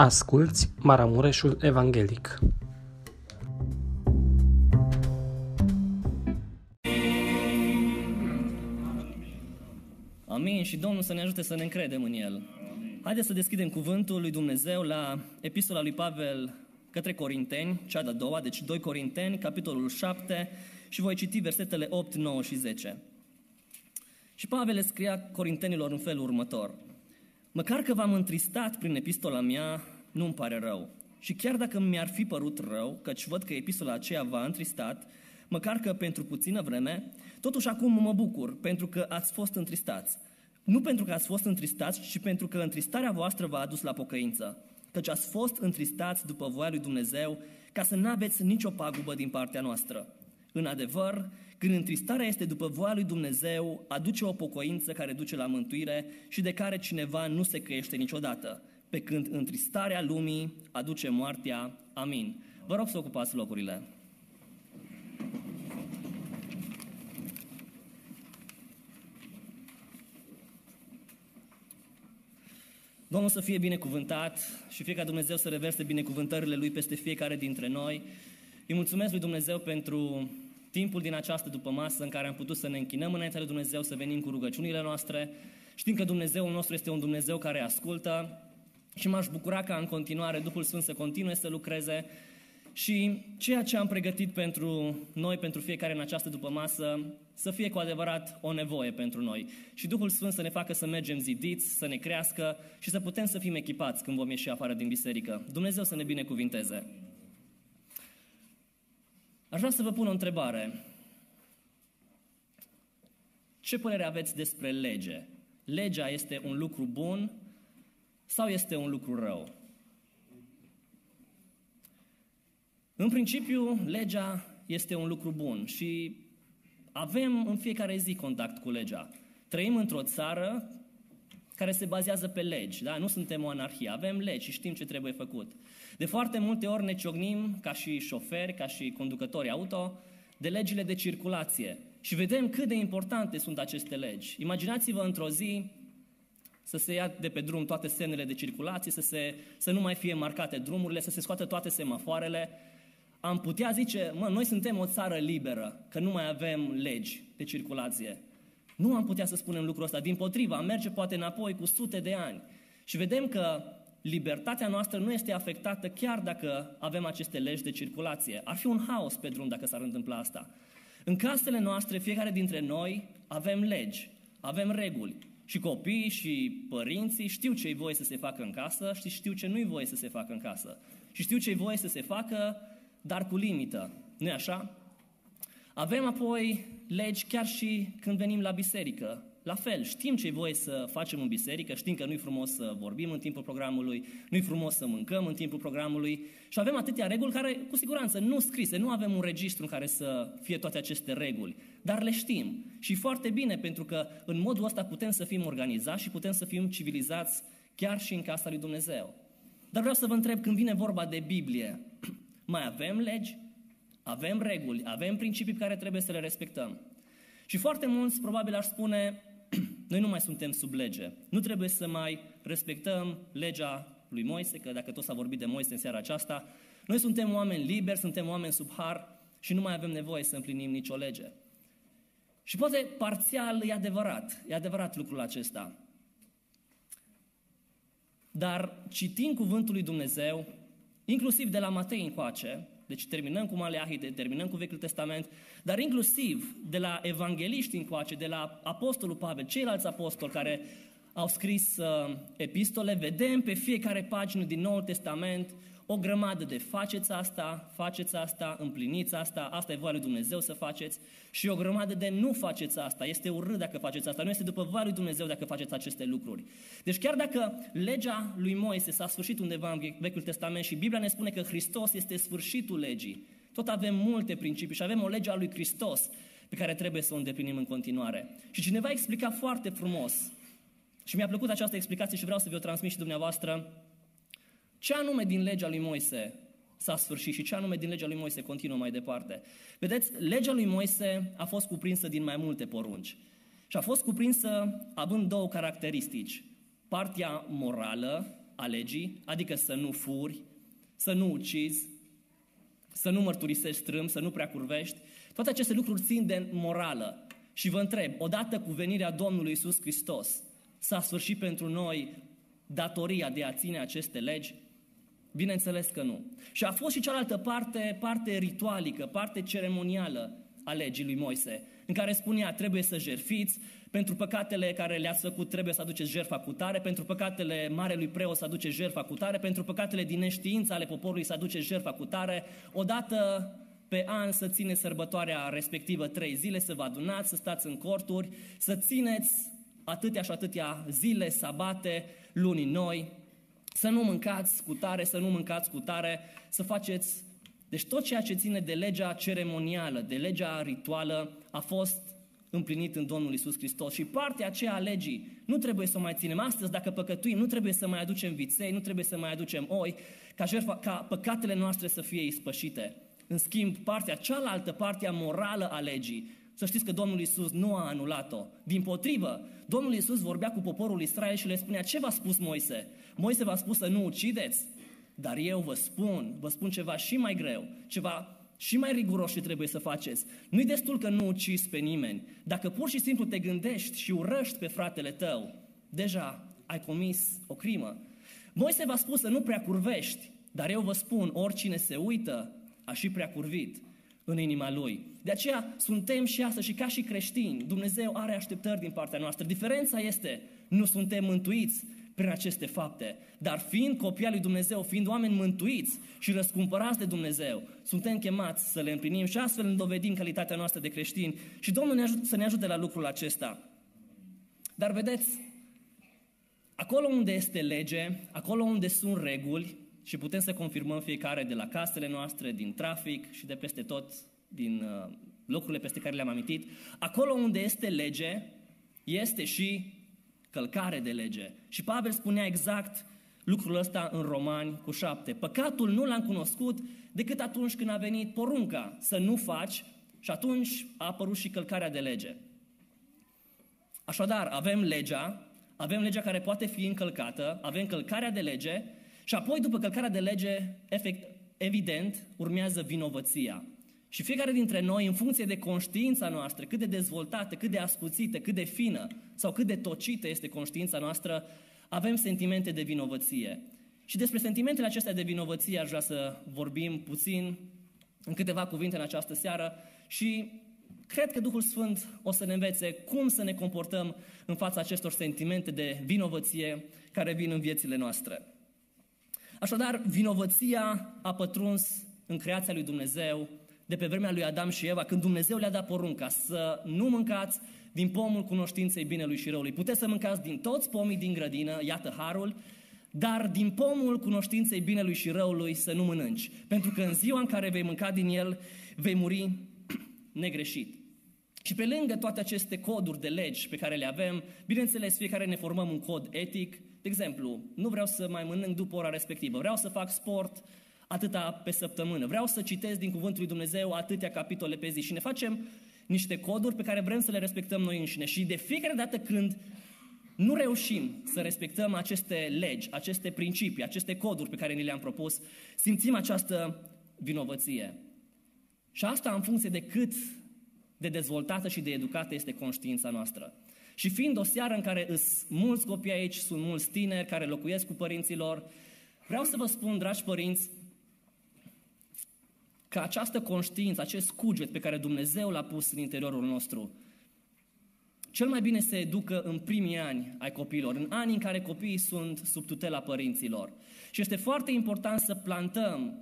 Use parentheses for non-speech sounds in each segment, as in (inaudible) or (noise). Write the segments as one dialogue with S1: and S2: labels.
S1: Asculți Maramureșul Evanghelic.
S2: Amin și Domnul să ne ajute să ne încredem în El. Haideți să deschidem cuvântul lui Dumnezeu la epistola lui Pavel către Corinteni, cea de-a doua, deci 2 Corinteni, capitolul 7 și voi citi versetele 8, 9 și 10. Și Pavel le scria corintenilor în felul următor. Măcar că v-am întristat prin epistola mea, nu-mi pare rău. Și chiar dacă mi-ar fi părut rău, căci văd că epistola aceea v-a întristat, măcar că pentru puțină vreme, totuși acum mă bucur pentru că ați fost întristați. Nu pentru că ați fost întristați, ci pentru că întristarea voastră v-a adus la pocăință. Căci ați fost întristați după voia lui Dumnezeu, ca să nu aveți nicio pagubă din partea noastră. În adevăr, când întristarea este după voia lui Dumnezeu, aduce o pocăință care duce la mântuire și de care cineva nu se căiește niciodată, pe când întristarea lumii aduce moartea. Amin. Vă rog să ocupați locurile. Domnul să fie binecuvântat și fie ca Dumnezeu să reverse binecuvântările Lui peste fiecare dintre noi. Îi mulțumesc lui Dumnezeu pentru timpul din această după masă în care am putut să ne închinăm înaintea lui Dumnezeu, să venim cu rugăciunile noastre. Știm că Dumnezeul nostru este un Dumnezeu care ascultă și m-aș bucura ca în continuare Duhul Sfânt să continue să lucreze și ceea ce am pregătit pentru noi, pentru fiecare în această după masă, să fie cu adevărat o nevoie pentru noi. Și Duhul Sfânt să ne facă să mergem zidiți, să ne crească și să putem să fim echipați când vom ieși afară din biserică. Dumnezeu să ne binecuvinteze. Aș vrea să vă pun o întrebare. Ce părere aveți despre lege? Legea este un lucru bun sau este un lucru rău? În principiu, legea este un lucru bun și avem în fiecare zi contact cu legea. Trăim într-o țară care se bazează pe legi, da? nu suntem o anarhie, avem legi și știm ce trebuie făcut. De foarte multe ori ne ciognim, ca și șoferi, ca și conducători auto, de legile de circulație și vedem cât de importante sunt aceste legi. Imaginați-vă într-o zi să se ia de pe drum toate semnele de circulație, să, se, să nu mai fie marcate drumurile, să se scoată toate semafoarele. Am putea zice, mă, noi suntem o țară liberă, că nu mai avem legi de circulație. Nu am putea să spunem lucrul ăsta. Din potriva, am merge poate înapoi cu sute de ani. Și vedem că libertatea noastră nu este afectată chiar dacă avem aceste legi de circulație. Ar fi un haos pe drum dacă s-ar întâmpla asta. În casele noastre, fiecare dintre noi avem legi, avem reguli. Și copiii și părinții știu ce-i voie să se facă în casă și știu ce nu-i voie să se facă în casă. Și știu ce-i voie să se facă, dar cu limită. nu așa? Avem apoi legi chiar și când venim la biserică. La fel, știm ce e voie să facem în biserică, știm că nu-i frumos să vorbim în timpul programului, nu-i frumos să mâncăm în timpul programului și avem atâtea reguli care, cu siguranță, nu scrise, nu avem un registru în care să fie toate aceste reguli, dar le știm. Și foarte bine, pentru că în modul ăsta putem să fim organizați și putem să fim civilizați chiar și în casa lui Dumnezeu. Dar vreau să vă întreb, când vine vorba de Biblie, (clears throat) mai avem legi? Avem reguli, avem principii pe care trebuie să le respectăm. Și foarte mulți probabil ar spune, (clears throat) noi nu mai suntem sub lege. Nu trebuie să mai respectăm legea lui Moise, că dacă tot s-a vorbit de Moise în seara aceasta, noi suntem oameni liberi, suntem oameni sub har și nu mai avem nevoie să împlinim nicio lege. Și poate parțial e adevărat, e adevărat lucrul acesta. Dar citind cuvântul lui Dumnezeu, inclusiv de la Matei încoace, deci terminăm cu Maleahide, terminăm cu Vechiul Testament, dar inclusiv de la evangeliști încoace, de la Apostolul Pavel, ceilalți apostoli care au scris uh, epistole, vedem pe fiecare pagină din Noul Testament o grămadă de faceți asta, faceți asta, împliniți asta, asta e voia lui Dumnezeu să faceți și o grămadă de nu faceți asta, este urât dacă faceți asta, nu este după voia lui Dumnezeu dacă faceți aceste lucruri. Deci chiar dacă legea lui Moise s-a sfârșit undeva în Vechiul Testament și Biblia ne spune că Hristos este sfârșitul legii, tot avem multe principii și avem o lege a lui Hristos pe care trebuie să o îndeplinim în continuare. Și cineva a explicat foarte frumos și mi-a plăcut această explicație și vreau să vi o transmit și dumneavoastră ce anume din legea lui Moise s-a sfârșit și ce anume din legea lui Moise continuă mai departe. Vedeți, legea lui Moise a fost cuprinsă din mai multe porunci. Și a fost cuprinsă având două caracteristici. Partea morală a legii, adică să nu furi, să nu ucizi, să nu mărturisești strâmb, să nu prea curvești. Toate aceste lucruri țin de morală. Și vă întreb, odată cu venirea Domnului Isus Hristos, s-a sfârșit pentru noi datoria de a ține aceste legi? Bineînțeles că nu. Și a fost și cealaltă parte, parte ritualică, parte ceremonială a legii lui Moise, în care spunea trebuie să jerfiți, pentru păcatele care le-ați făcut trebuie să aduceți jertfa cu tare, pentru păcatele marelui preot să aduceți jertfa cu tare, pentru păcatele din neștiință ale poporului să aduceți jertfa cu tare, odată pe an să țineți sărbătoarea respectivă trei zile, să vă adunați, să stați în corturi, să țineți atâtea și atâtea zile, sabate, luni noi, să nu mâncați cu tare, să nu mâncați cu tare, să faceți... Deci tot ceea ce ține de legea ceremonială, de legea rituală, a fost împlinit în Domnul Isus Hristos. Și partea aceea a legii nu trebuie să o mai ținem astăzi, dacă păcătuim, nu trebuie să mai aducem viței, nu trebuie să mai aducem oi, ca, jertfa, ca păcatele noastre să fie ispășite. În schimb, partea cealaltă, partea morală a legii, să știți că Domnul Isus nu a anulat-o. Din potrivă, Domnul Isus vorbea cu poporul Israel și le spunea, ce v-a spus Moise? Moise v-a spus să nu ucideți, dar eu vă spun, vă spun ceva și mai greu, ceva și mai riguros și trebuie să faceți. Nu-i destul că nu ucizi pe nimeni. Dacă pur și simplu te gândești și urăști pe fratele tău, deja ai comis o crimă. Moise v-a spus să nu prea curvești, dar eu vă spun, oricine se uită, a și prea curvit în inima lui. De aceea suntem și astăzi și ca și creștini, Dumnezeu are așteptări din partea noastră. Diferența este, nu suntem mântuiți prin aceste fapte, dar fiind copii al lui Dumnezeu, fiind oameni mântuiți și răscumpărați de Dumnezeu, suntem chemați să le împlinim și astfel îndovedim calitatea noastră de creștini și Domnul ne ajut, să ne ajute la lucrul acesta. Dar vedeți, acolo unde este lege, acolo unde sunt reguli, și putem să confirmăm fiecare de la casele noastre, din trafic și de peste tot, din uh, locurile peste care le-am amintit. Acolo unde este lege, este și călcare de lege. Și Pavel spunea exact lucrul ăsta în Romani cu șapte. Păcatul nu l-am cunoscut decât atunci când a venit porunca să nu faci și atunci a apărut și călcarea de lege. Așadar, avem legea, avem legea care poate fi încălcată, avem călcarea de lege și apoi, după călcarea de lege, efect, evident, urmează vinovăția. Și fiecare dintre noi, în funcție de conștiința noastră, cât de dezvoltată, cât de ascuțită, cât de fină sau cât de tocită este conștiința noastră, avem sentimente de vinovăție. Și despre sentimentele acestea de vinovăție aș vrea să vorbim puțin în câteva cuvinte în această seară și cred că Duhul Sfânt o să ne învețe cum să ne comportăm în fața acestor sentimente de vinovăție care vin în viețile noastre. Așadar, vinovăția a pătruns în creația lui Dumnezeu de pe vremea lui Adam și Eva, când Dumnezeu le-a dat porunca să nu mâncați din pomul cunoștinței binelui și răului. Puteți să mâncați din toți pomii din grădină, iată harul, dar din pomul cunoștinței binelui și răului să nu mănânci, pentru că în ziua în care vei mânca din el, vei muri (clears throat) negreșit. Și pe lângă toate aceste coduri de legi pe care le avem, bineînțeles, fiecare ne formăm un cod etic, de exemplu, nu vreau să mai mănânc după ora respectivă, vreau să fac sport atâta pe săptămână, vreau să citesc din Cuvântul lui Dumnezeu atâtea capitole pe zi și ne facem niște coduri pe care vrem să le respectăm noi înșine. Și de fiecare dată când nu reușim să respectăm aceste legi, aceste principii, aceste coduri pe care ni le-am propus, simțim această vinovăție. Și asta în funcție de cât de dezvoltată și de educată este conștiința noastră. Și fiind o seară în care sunt mulți copii aici, sunt mulți tineri care locuiesc cu părinților, vreau să vă spun, dragi părinți, că această conștiință, acest cuget pe care Dumnezeu l-a pus în interiorul nostru, cel mai bine se educă în primii ani ai copiilor, în anii în care copiii sunt sub tutela părinților. Și este foarte important să plantăm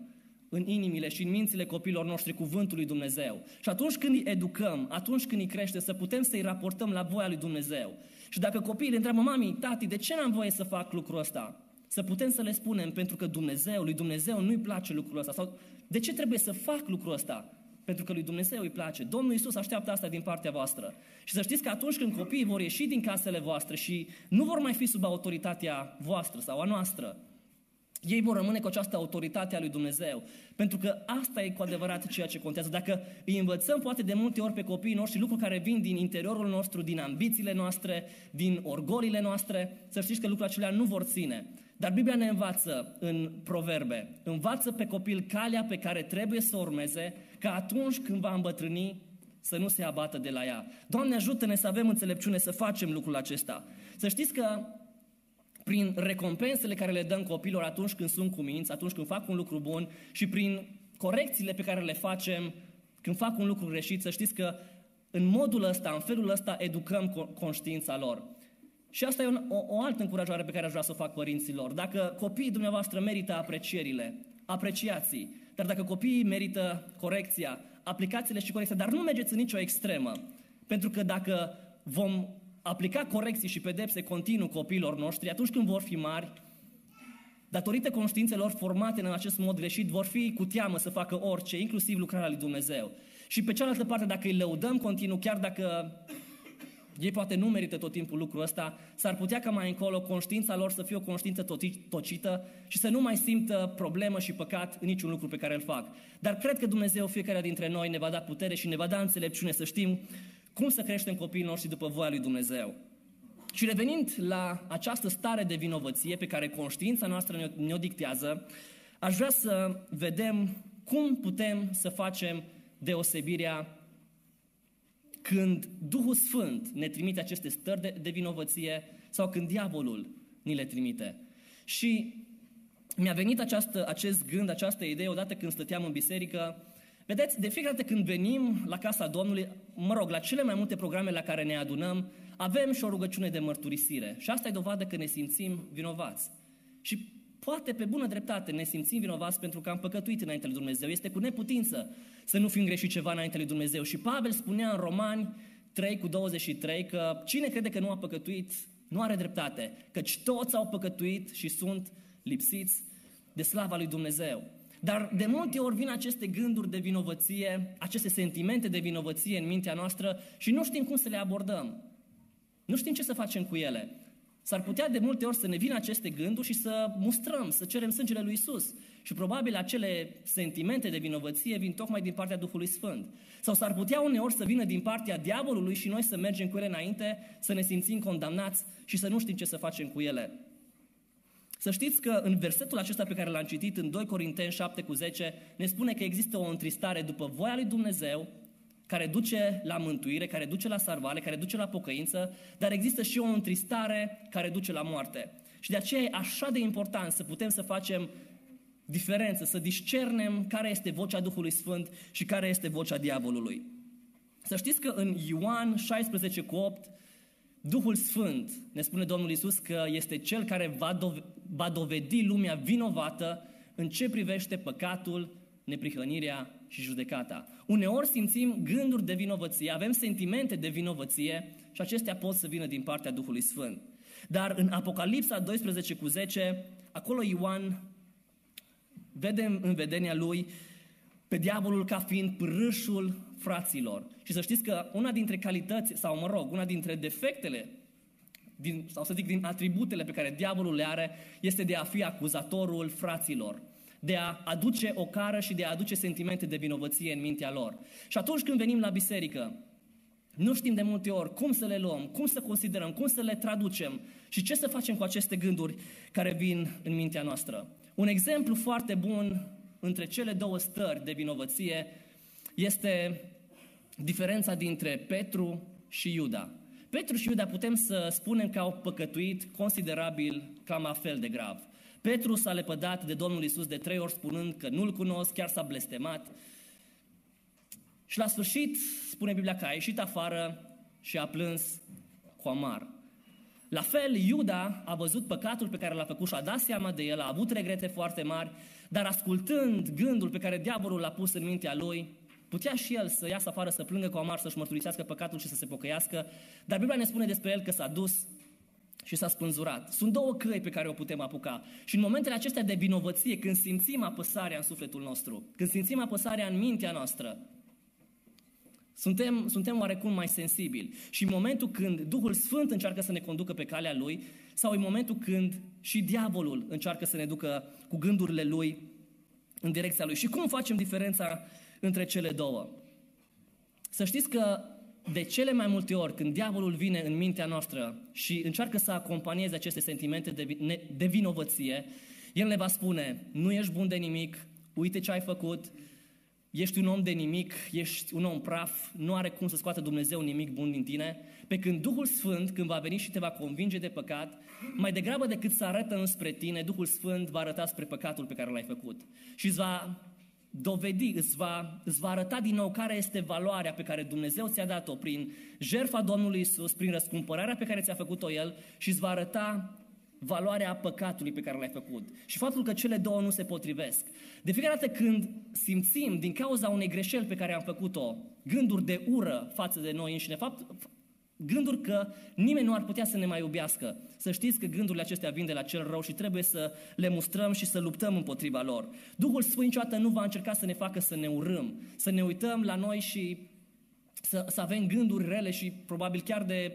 S2: în inimile și în mințile copiilor noștri cuvântul lui Dumnezeu. Și atunci când îi educăm, atunci când îi crește, să putem să-i raportăm la voia lui Dumnezeu. Și dacă copiii le întreabă, mami, tati, de ce n-am voie să fac lucrul ăsta? Să putem să le spunem, pentru că Dumnezeu, lui Dumnezeu nu-i place lucrul ăsta. Sau de ce trebuie să fac lucrul ăsta? Pentru că lui Dumnezeu îi place. Domnul Iisus așteaptă asta din partea voastră. Și să știți că atunci când copiii vor ieși din casele voastre și nu vor mai fi sub autoritatea voastră sau a noastră, ei vor rămâne cu această autoritate a lui Dumnezeu. Pentru că asta e cu adevărat ceea ce contează. Dacă îi învățăm poate de multe ori pe copiii noștri lucruri care vin din interiorul nostru, din ambițiile noastre, din orgolile noastre, să știți că lucrurile acelea nu vor ține. Dar Biblia ne învață în proverbe, învață pe copil calea pe care trebuie să o urmeze, ca atunci când va îmbătrâni să nu se abată de la ea. Doamne, ajută-ne să avem înțelepciune să facem lucrul acesta. Să știți că prin recompensele care le dăm copilor atunci când sunt cuminți, atunci când fac un lucru bun și prin corecțiile pe care le facem când fac un lucru greșit, să știți că în modul ăsta, în felul ăsta, educăm conștiința lor. Și asta e o, o altă încurajare pe care aș vrea să o fac părinților. Dacă copiii dumneavoastră merită aprecierile, apreciații, dar dacă copiii merită corecția, aplicațiile și corecția, dar nu mergeți în nicio extremă. Pentru că dacă vom aplica corecții și pedepse continuu copiilor noștri, atunci când vor fi mari, datorită conștiințelor formate în acest mod greșit, vor fi cu teamă să facă orice, inclusiv lucrarea lui Dumnezeu. Și pe cealaltă parte, dacă îi lăudăm continuu, chiar dacă ei poate nu merită tot timpul lucrul ăsta, s-ar putea ca mai încolo conștiința lor să fie o conștiință tocită și să nu mai simtă problemă și păcat în niciun lucru pe care îl fac. Dar cred că Dumnezeu fiecare dintre noi ne va da putere și ne va da înțelepciune să știm cum să creștem copiii noștri după voia lui Dumnezeu. Și revenind la această stare de vinovăție pe care conștiința noastră ne-o dictează, aș vrea să vedem cum putem să facem deosebirea când Duhul Sfânt ne trimite aceste stări de, de vinovăție sau când diavolul ni le trimite. Și mi-a venit această, acest gând, această idee odată când stăteam în biserică. Vedeți, de fiecare dată când venim la casa Domnului, mă rog, la cele mai multe programe la care ne adunăm, avem și o rugăciune de mărturisire. Și asta e dovadă că ne simțim vinovați. Și Poate pe bună dreptate ne simțim vinovați pentru că am păcătuit înainte lui Dumnezeu. Este cu neputință să nu fim greșit ceva înainte lui Dumnezeu. Și Pavel spunea în Romani 3 cu 23 că cine crede că nu a păcătuit nu are dreptate, căci toți au păcătuit și sunt lipsiți de slava lui Dumnezeu. Dar de multe ori vin aceste gânduri de vinovăție, aceste sentimente de vinovăție în mintea noastră și nu știm cum să le abordăm. Nu știm ce să facem cu ele. S-ar putea de multe ori să ne vină aceste gânduri și să mustrăm, să cerem sângele lui Isus. Și probabil acele sentimente de vinovăție vin tocmai din partea Duhului Sfânt. Sau s-ar putea uneori să vină din partea diavolului și noi să mergem cu ele înainte, să ne simțim condamnați și să nu știm ce să facem cu ele. Să știți că în versetul acesta pe care l-am citit în 2 Corinteni 7 cu 10 ne spune că există o întristare după voia lui Dumnezeu care duce la mântuire, care duce la salvare, care duce la pocăință, dar există și o întristare care duce la moarte. Și de aceea e așa de important să putem să facem diferență, să discernem care este vocea Duhului Sfânt și care este vocea diavolului. Să știți că în Ioan 16 cu 8, Duhul Sfânt, ne spune Domnul Isus că este Cel care va, dove- va dovedi lumea vinovată în ce privește păcatul, neprihănirea și judecata. Uneori simțim gânduri de vinovăție, avem sentimente de vinovăție și acestea pot să vină din partea Duhului Sfânt. Dar în Apocalipsa 12 cu 10, acolo Ioan vedem în vedenia lui pe diavolul ca fiind pârâșul fraților. Și să știți că una dintre calități, sau mă rog, una dintre defectele din, sau să zic din atributele pe care diavolul le are, este de a fi acuzatorul fraților de a aduce o cară și de a aduce sentimente de vinovăție în mintea lor. Și atunci când venim la biserică, nu știm de multe ori cum să le luăm, cum să considerăm, cum să le traducem și ce să facem cu aceste gânduri care vin în mintea noastră. Un exemplu foarte bun între cele două stări de vinovăție este diferența dintre Petru și Iuda. Petru și Iuda putem să spunem că au păcătuit considerabil cam la fel de grav. Petru s-a lepădat de Domnul Isus de trei ori spunând că nu-L cunosc, chiar s-a blestemat. Și la sfârșit, spune Biblia că a ieșit afară și a plâns cu amar. La fel, Iuda a văzut păcatul pe care l-a făcut și a dat seama de el, a avut regrete foarte mari, dar ascultând gândul pe care diavolul l-a pus în mintea lui, putea și el să iasă afară, să plângă cu amar, să-și mărturisească păcatul și să se pocăiască, dar Biblia ne spune despre el că s-a dus și s-a spânzurat. Sunt două căi pe care o putem apuca. Și în momentele acestea de vinovăție, când simțim apăsarea în sufletul nostru, când simțim apăsarea în mintea noastră, suntem, suntem oarecum mai sensibili. Și în momentul când Duhul Sfânt încearcă să ne conducă pe calea Lui, sau în momentul când și diavolul încearcă să ne ducă cu gândurile Lui în direcția Lui. Și cum facem diferența între cele două? Să știți că de cele mai multe ori, când diavolul vine în mintea noastră și încearcă să acompanieze aceste sentimente de, vi- de vinovăție, el ne va spune, nu ești bun de nimic, uite ce ai făcut, ești un om de nimic, ești un om praf, nu are cum să scoată Dumnezeu nimic bun din tine, pe când Duhul Sfânt, când va veni și te va convinge de păcat, mai degrabă decât să arătă înspre tine, Duhul Sfânt va arăta spre păcatul pe care l-ai făcut. Și îți va dovedi, îți va, îți va arăta din nou care este valoarea pe care Dumnezeu ți-a dat-o prin jertfa Domnului Isus, prin răscumpărarea pe care ți-a făcut-o El și îți va arăta valoarea păcatului pe care l-ai făcut și faptul că cele două nu se potrivesc. De fiecare dată când simțim din cauza unei greșeli pe care am făcut-o, gânduri de ură față de noi înșine, fapt, gânduri că nimeni nu ar putea să ne mai iubească, să știți că gândurile acestea vin de la cel rău și trebuie să le mustrăm și să luptăm împotriva lor. Duhul Sfânt niciodată nu va încerca să ne facă să ne urâm, să ne uităm la noi și să, să avem gânduri rele și probabil chiar de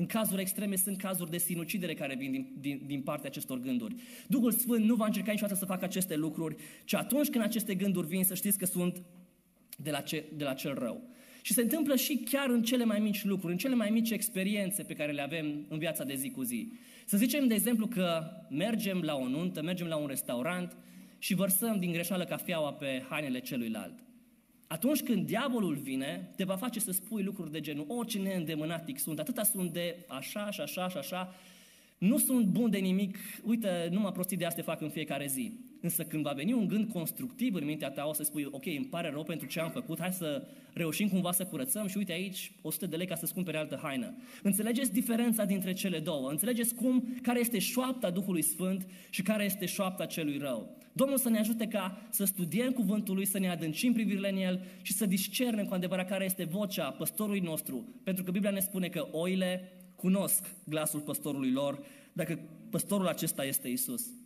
S2: în cazuri extreme sunt cazuri de sinucidere care vin din, din, din partea acestor gânduri. Duhul Sfânt nu va încerca niciodată să facă aceste lucruri, ci atunci când aceste gânduri vin, să știți că sunt de la, ce, de la cel rău. Și se întâmplă și chiar în cele mai mici lucruri, în cele mai mici experiențe pe care le avem în viața de zi cu zi. Să zicem, de exemplu, că mergem la o nuntă, mergem la un restaurant și vărsăm din greșeală cafeaua pe hainele celuilalt. Atunci când diavolul vine, te va face să spui lucruri de genul, orice neîndemânatic sunt, atâta sunt de așa și așa și așa, nu sunt bun de nimic, uite, nu mă prostit de asta fac în fiecare zi. Însă când va veni un gând constructiv în mintea ta, o să spui, ok, îmi pare rău pentru ce am făcut, hai să reușim cumva să curățăm și uite aici 100 de lei ca să-ți cumpere altă haină. Înțelegeți diferența dintre cele două, înțelegeți cum, care este șoapta Duhului Sfânt și care este șoapta celui rău. Domnul să ne ajute ca să studiem cuvântul lui, să ne adâncim privirile în el și să discernem cu adevărat care este vocea păstorului nostru. Pentru că Biblia ne spune că oile cunosc glasul păstorului lor, dacă păstorul acesta este Isus.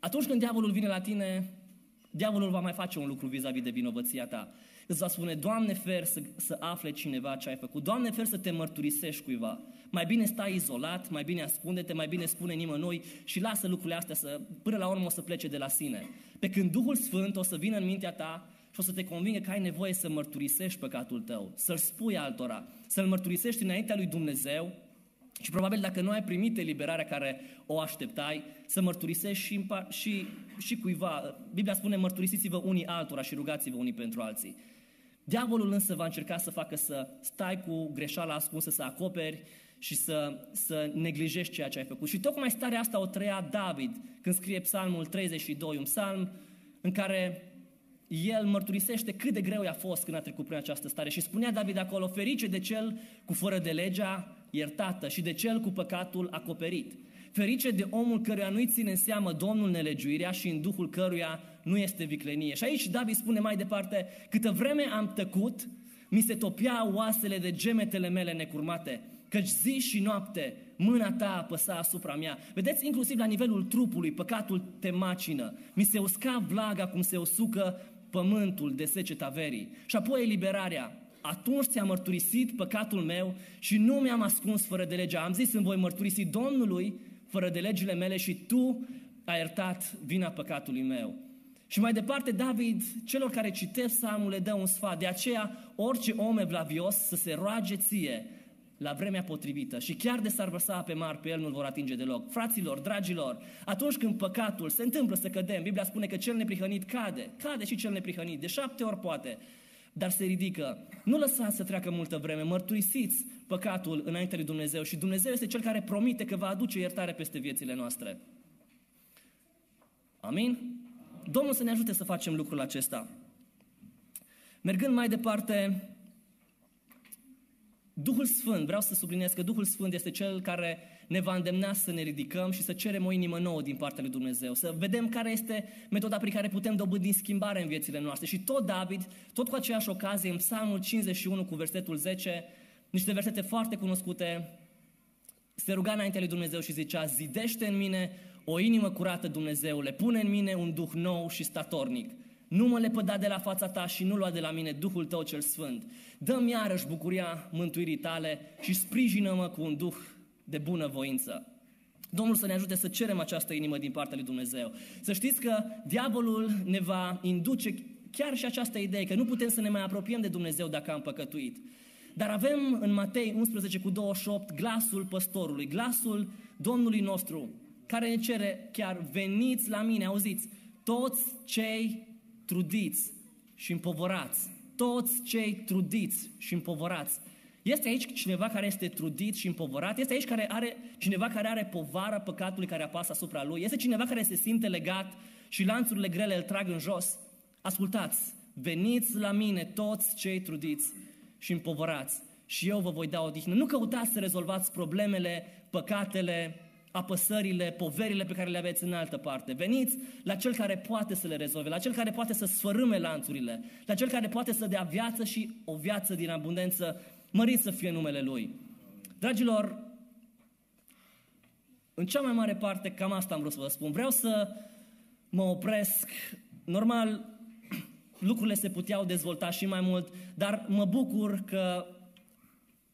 S2: Atunci când diavolul vine la tine, diavolul va mai face un lucru vis-a-vis de vinovăția ta. Îți va spune, Doamne, fer să, să afle cineva ce ai făcut. Doamne, fer să te mărturisești cuiva. Mai bine stai izolat, mai bine ascunde-te, mai bine spune nimănui și lasă lucrurile astea să, până la urmă o să plece de la sine. Pe când Duhul Sfânt o să vină în mintea ta și o să te convingă că ai nevoie să mărturisești păcatul tău, să-l spui altora, să-l mărturisești înaintea lui Dumnezeu și probabil dacă nu ai primit eliberarea care o așteptai, să mărturisești și, și, și cuiva. Biblia spune mărturisiți-vă unii altora și rugați-vă unii pentru alții. Diavolul însă va încerca să facă să stai cu greșeala ascunsă, să acoperi și să, să neglijești ceea ce ai făcut. Și tocmai starea asta o trăia David când scrie psalmul 32, un psalm în care el mărturisește cât de greu i-a fost când a trecut prin această stare și spunea David acolo, ferice de cel cu fără de legea iertată și de cel cu păcatul acoperit. Ferice de omul căruia nu-i ține în seamă Domnul nelegiuirea și în duhul căruia nu este viclenie. Și aici David spune mai departe, câtă vreme am tăcut, mi se topea oasele de gemetele mele necurmate, căci zi și noapte mâna ta apăsa asupra mea. Vedeți, inclusiv la nivelul trupului, păcatul te macină. Mi se usca vlaga cum se usucă pământul de seceta verii. Și apoi eliberarea. Atunci ți-am mărturisit păcatul meu și nu mi-am ascuns fără de legea. Am zis, îmi voi mărturisi Domnului fără de legile mele și tu ai iertat vina păcatului meu. Și mai departe, David, celor care citesc psalmul, le dă un sfat. De aceea, orice om evlavios să se roage ție la vremea potrivită și chiar de s-ar vărsa pe mari, pe el nu-l vor atinge deloc. Fraților, dragilor, atunci când păcatul se întâmplă să cădem, Biblia spune că cel neprihănit cade, cade și cel neprihănit, de șapte ori poate, dar se ridică. Nu lăsați să treacă multă vreme, mărturisiți păcatul înainte lui Dumnezeu și Dumnezeu este Cel care promite că va aduce iertare peste viețile noastre. Amin? Domnul să ne ajute să facem lucrul acesta. Mergând mai departe, Duhul Sfânt, vreau să subliniez că Duhul Sfânt este Cel care ne va îndemna să ne ridicăm și să cerem o inimă nouă din partea lui Dumnezeu, să vedem care este metoda prin care putem dobândi schimbare în viețile noastre. Și tot David, tot cu aceeași ocazie, în Psalmul 51 cu versetul 10, niște versete foarte cunoscute, se ruga înaintea lui Dumnezeu și zicea, zidește în mine o inimă curată, Dumnezeule, pune în mine un duh nou și statornic. Nu mă lepăda de la fața ta și nu lua de la mine Duhul tău cel sfânt. Dă-mi iarăși bucuria mântuirii tale și sprijină-mă cu un duh de bună voință. Domnul să ne ajute să cerem această inimă din partea lui Dumnezeu. Să știți că diavolul ne va induce chiar și această idee că nu putem să ne mai apropiem de Dumnezeu dacă am păcătuit. Dar avem în Matei 11 cu 28 glasul păstorului, glasul Domnului nostru, care ne cere chiar veniți la mine, auziți, toți cei trudiți și împovorați, toți cei trudiți și împovorați. Este aici cineva care este trudit și împovorat? Este aici care are, cineva care are povara păcatului care apasă asupra lui? Este cineva care se simte legat și lanțurile grele îl trag în jos? Ascultați, veniți la mine toți cei trudiți și împovorați și eu vă voi da odihnă. Nu căutați să rezolvați problemele, păcatele, apăsările, poverile pe care le aveți în altă parte. Veniți la cel care poate să le rezolve, la cel care poate să sfărâme lanțurile, la cel care poate să dea viață și o viață din abundență, mărit să fie numele Lui. Dragilor, în cea mai mare parte, cam asta am vrut să vă spun. Vreau să mă opresc. Normal, (clears throat) lucrurile se puteau dezvolta și mai mult, dar mă bucur că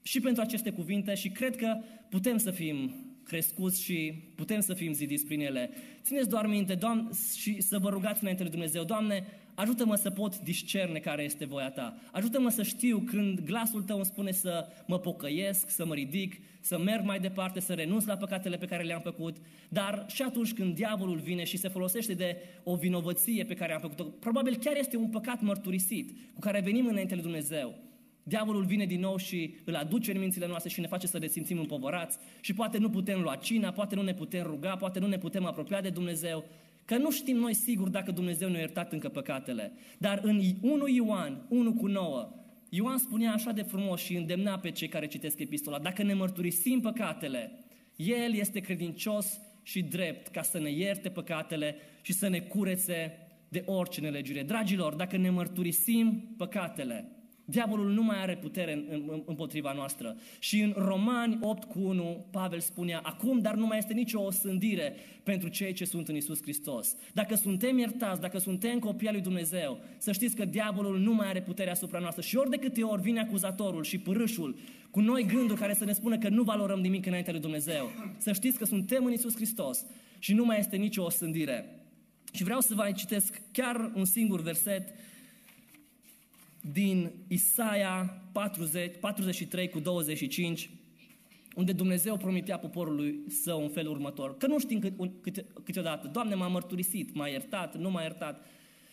S2: și pentru aceste cuvinte și cred că putem să fim crescuți și putem să fim zidiți prin ele. Țineți doar minte Doamne, și să vă rugați înainte de Dumnezeu, Doamne, ajută-mă să pot discerne care este voia Ta. Ajută-mă să știu când glasul Tău îmi spune să mă pocăiesc, să mă ridic, să merg mai departe, să renunț la păcatele pe care le-am făcut, dar și atunci când diavolul vine și se folosește de o vinovăție pe care am făcut-o, probabil chiar este un păcat mărturisit cu care venim înainte de Dumnezeu. Diavolul vine din nou și îl aduce în mințile noastre și ne face să ne simțim împovărați și poate nu putem lua cina, poate nu ne putem ruga, poate nu ne putem apropia de Dumnezeu, că nu știm noi sigur dacă Dumnezeu ne-a iertat încă păcatele. Dar în 1 Ioan, 1 cu 9, Ioan spunea așa de frumos și îndemna pe cei care citesc epistola, dacă ne mărturisim păcatele, El este credincios și drept ca să ne ierte păcatele și să ne curețe de orice nelegire. Dragilor, dacă ne mărturisim păcatele, Diavolul nu mai are putere împotriva noastră. Și în Romani 8 cu 1, Pavel spunea, acum dar nu mai este nicio osândire pentru cei ce sunt în Isus Hristos. Dacă suntem iertați, dacă suntem copii al lui Dumnezeu, să știți că diavolul nu mai are putere asupra noastră. Și ori de câte ori vine acuzatorul și pârâșul cu noi gânduri care să ne spună că nu valorăm nimic înaintea lui Dumnezeu, să știți că suntem în Isus Hristos și nu mai este nicio osândire. Și vreau să vă citesc chiar un singur verset din Isaia 40, 43 cu 25, unde Dumnezeu promitea poporului său în felul următor. Că nu știm cât, câte, câteodată, Doamne, m-a mărturisit, m-a iertat, nu m-a iertat.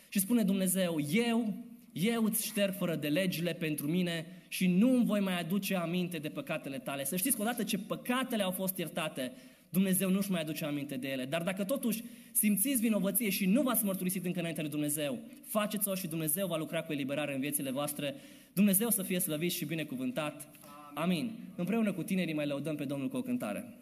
S2: Și spune Dumnezeu, eu, eu îți șterg fără de legile pentru mine și nu îmi voi mai aduce aminte de păcatele tale. Să știți că odată ce păcatele au fost iertate, Dumnezeu nu-și mai aduce aminte de ele. Dar dacă totuși simțiți vinovăție și nu v-ați mărturisit încă înainte de Dumnezeu, faceți-o și Dumnezeu va lucra cu eliberare în viețile voastre. Dumnezeu să fie slăvit și binecuvântat. Amin. Împreună cu tinerii mai lăudăm pe Domnul cu o cântare.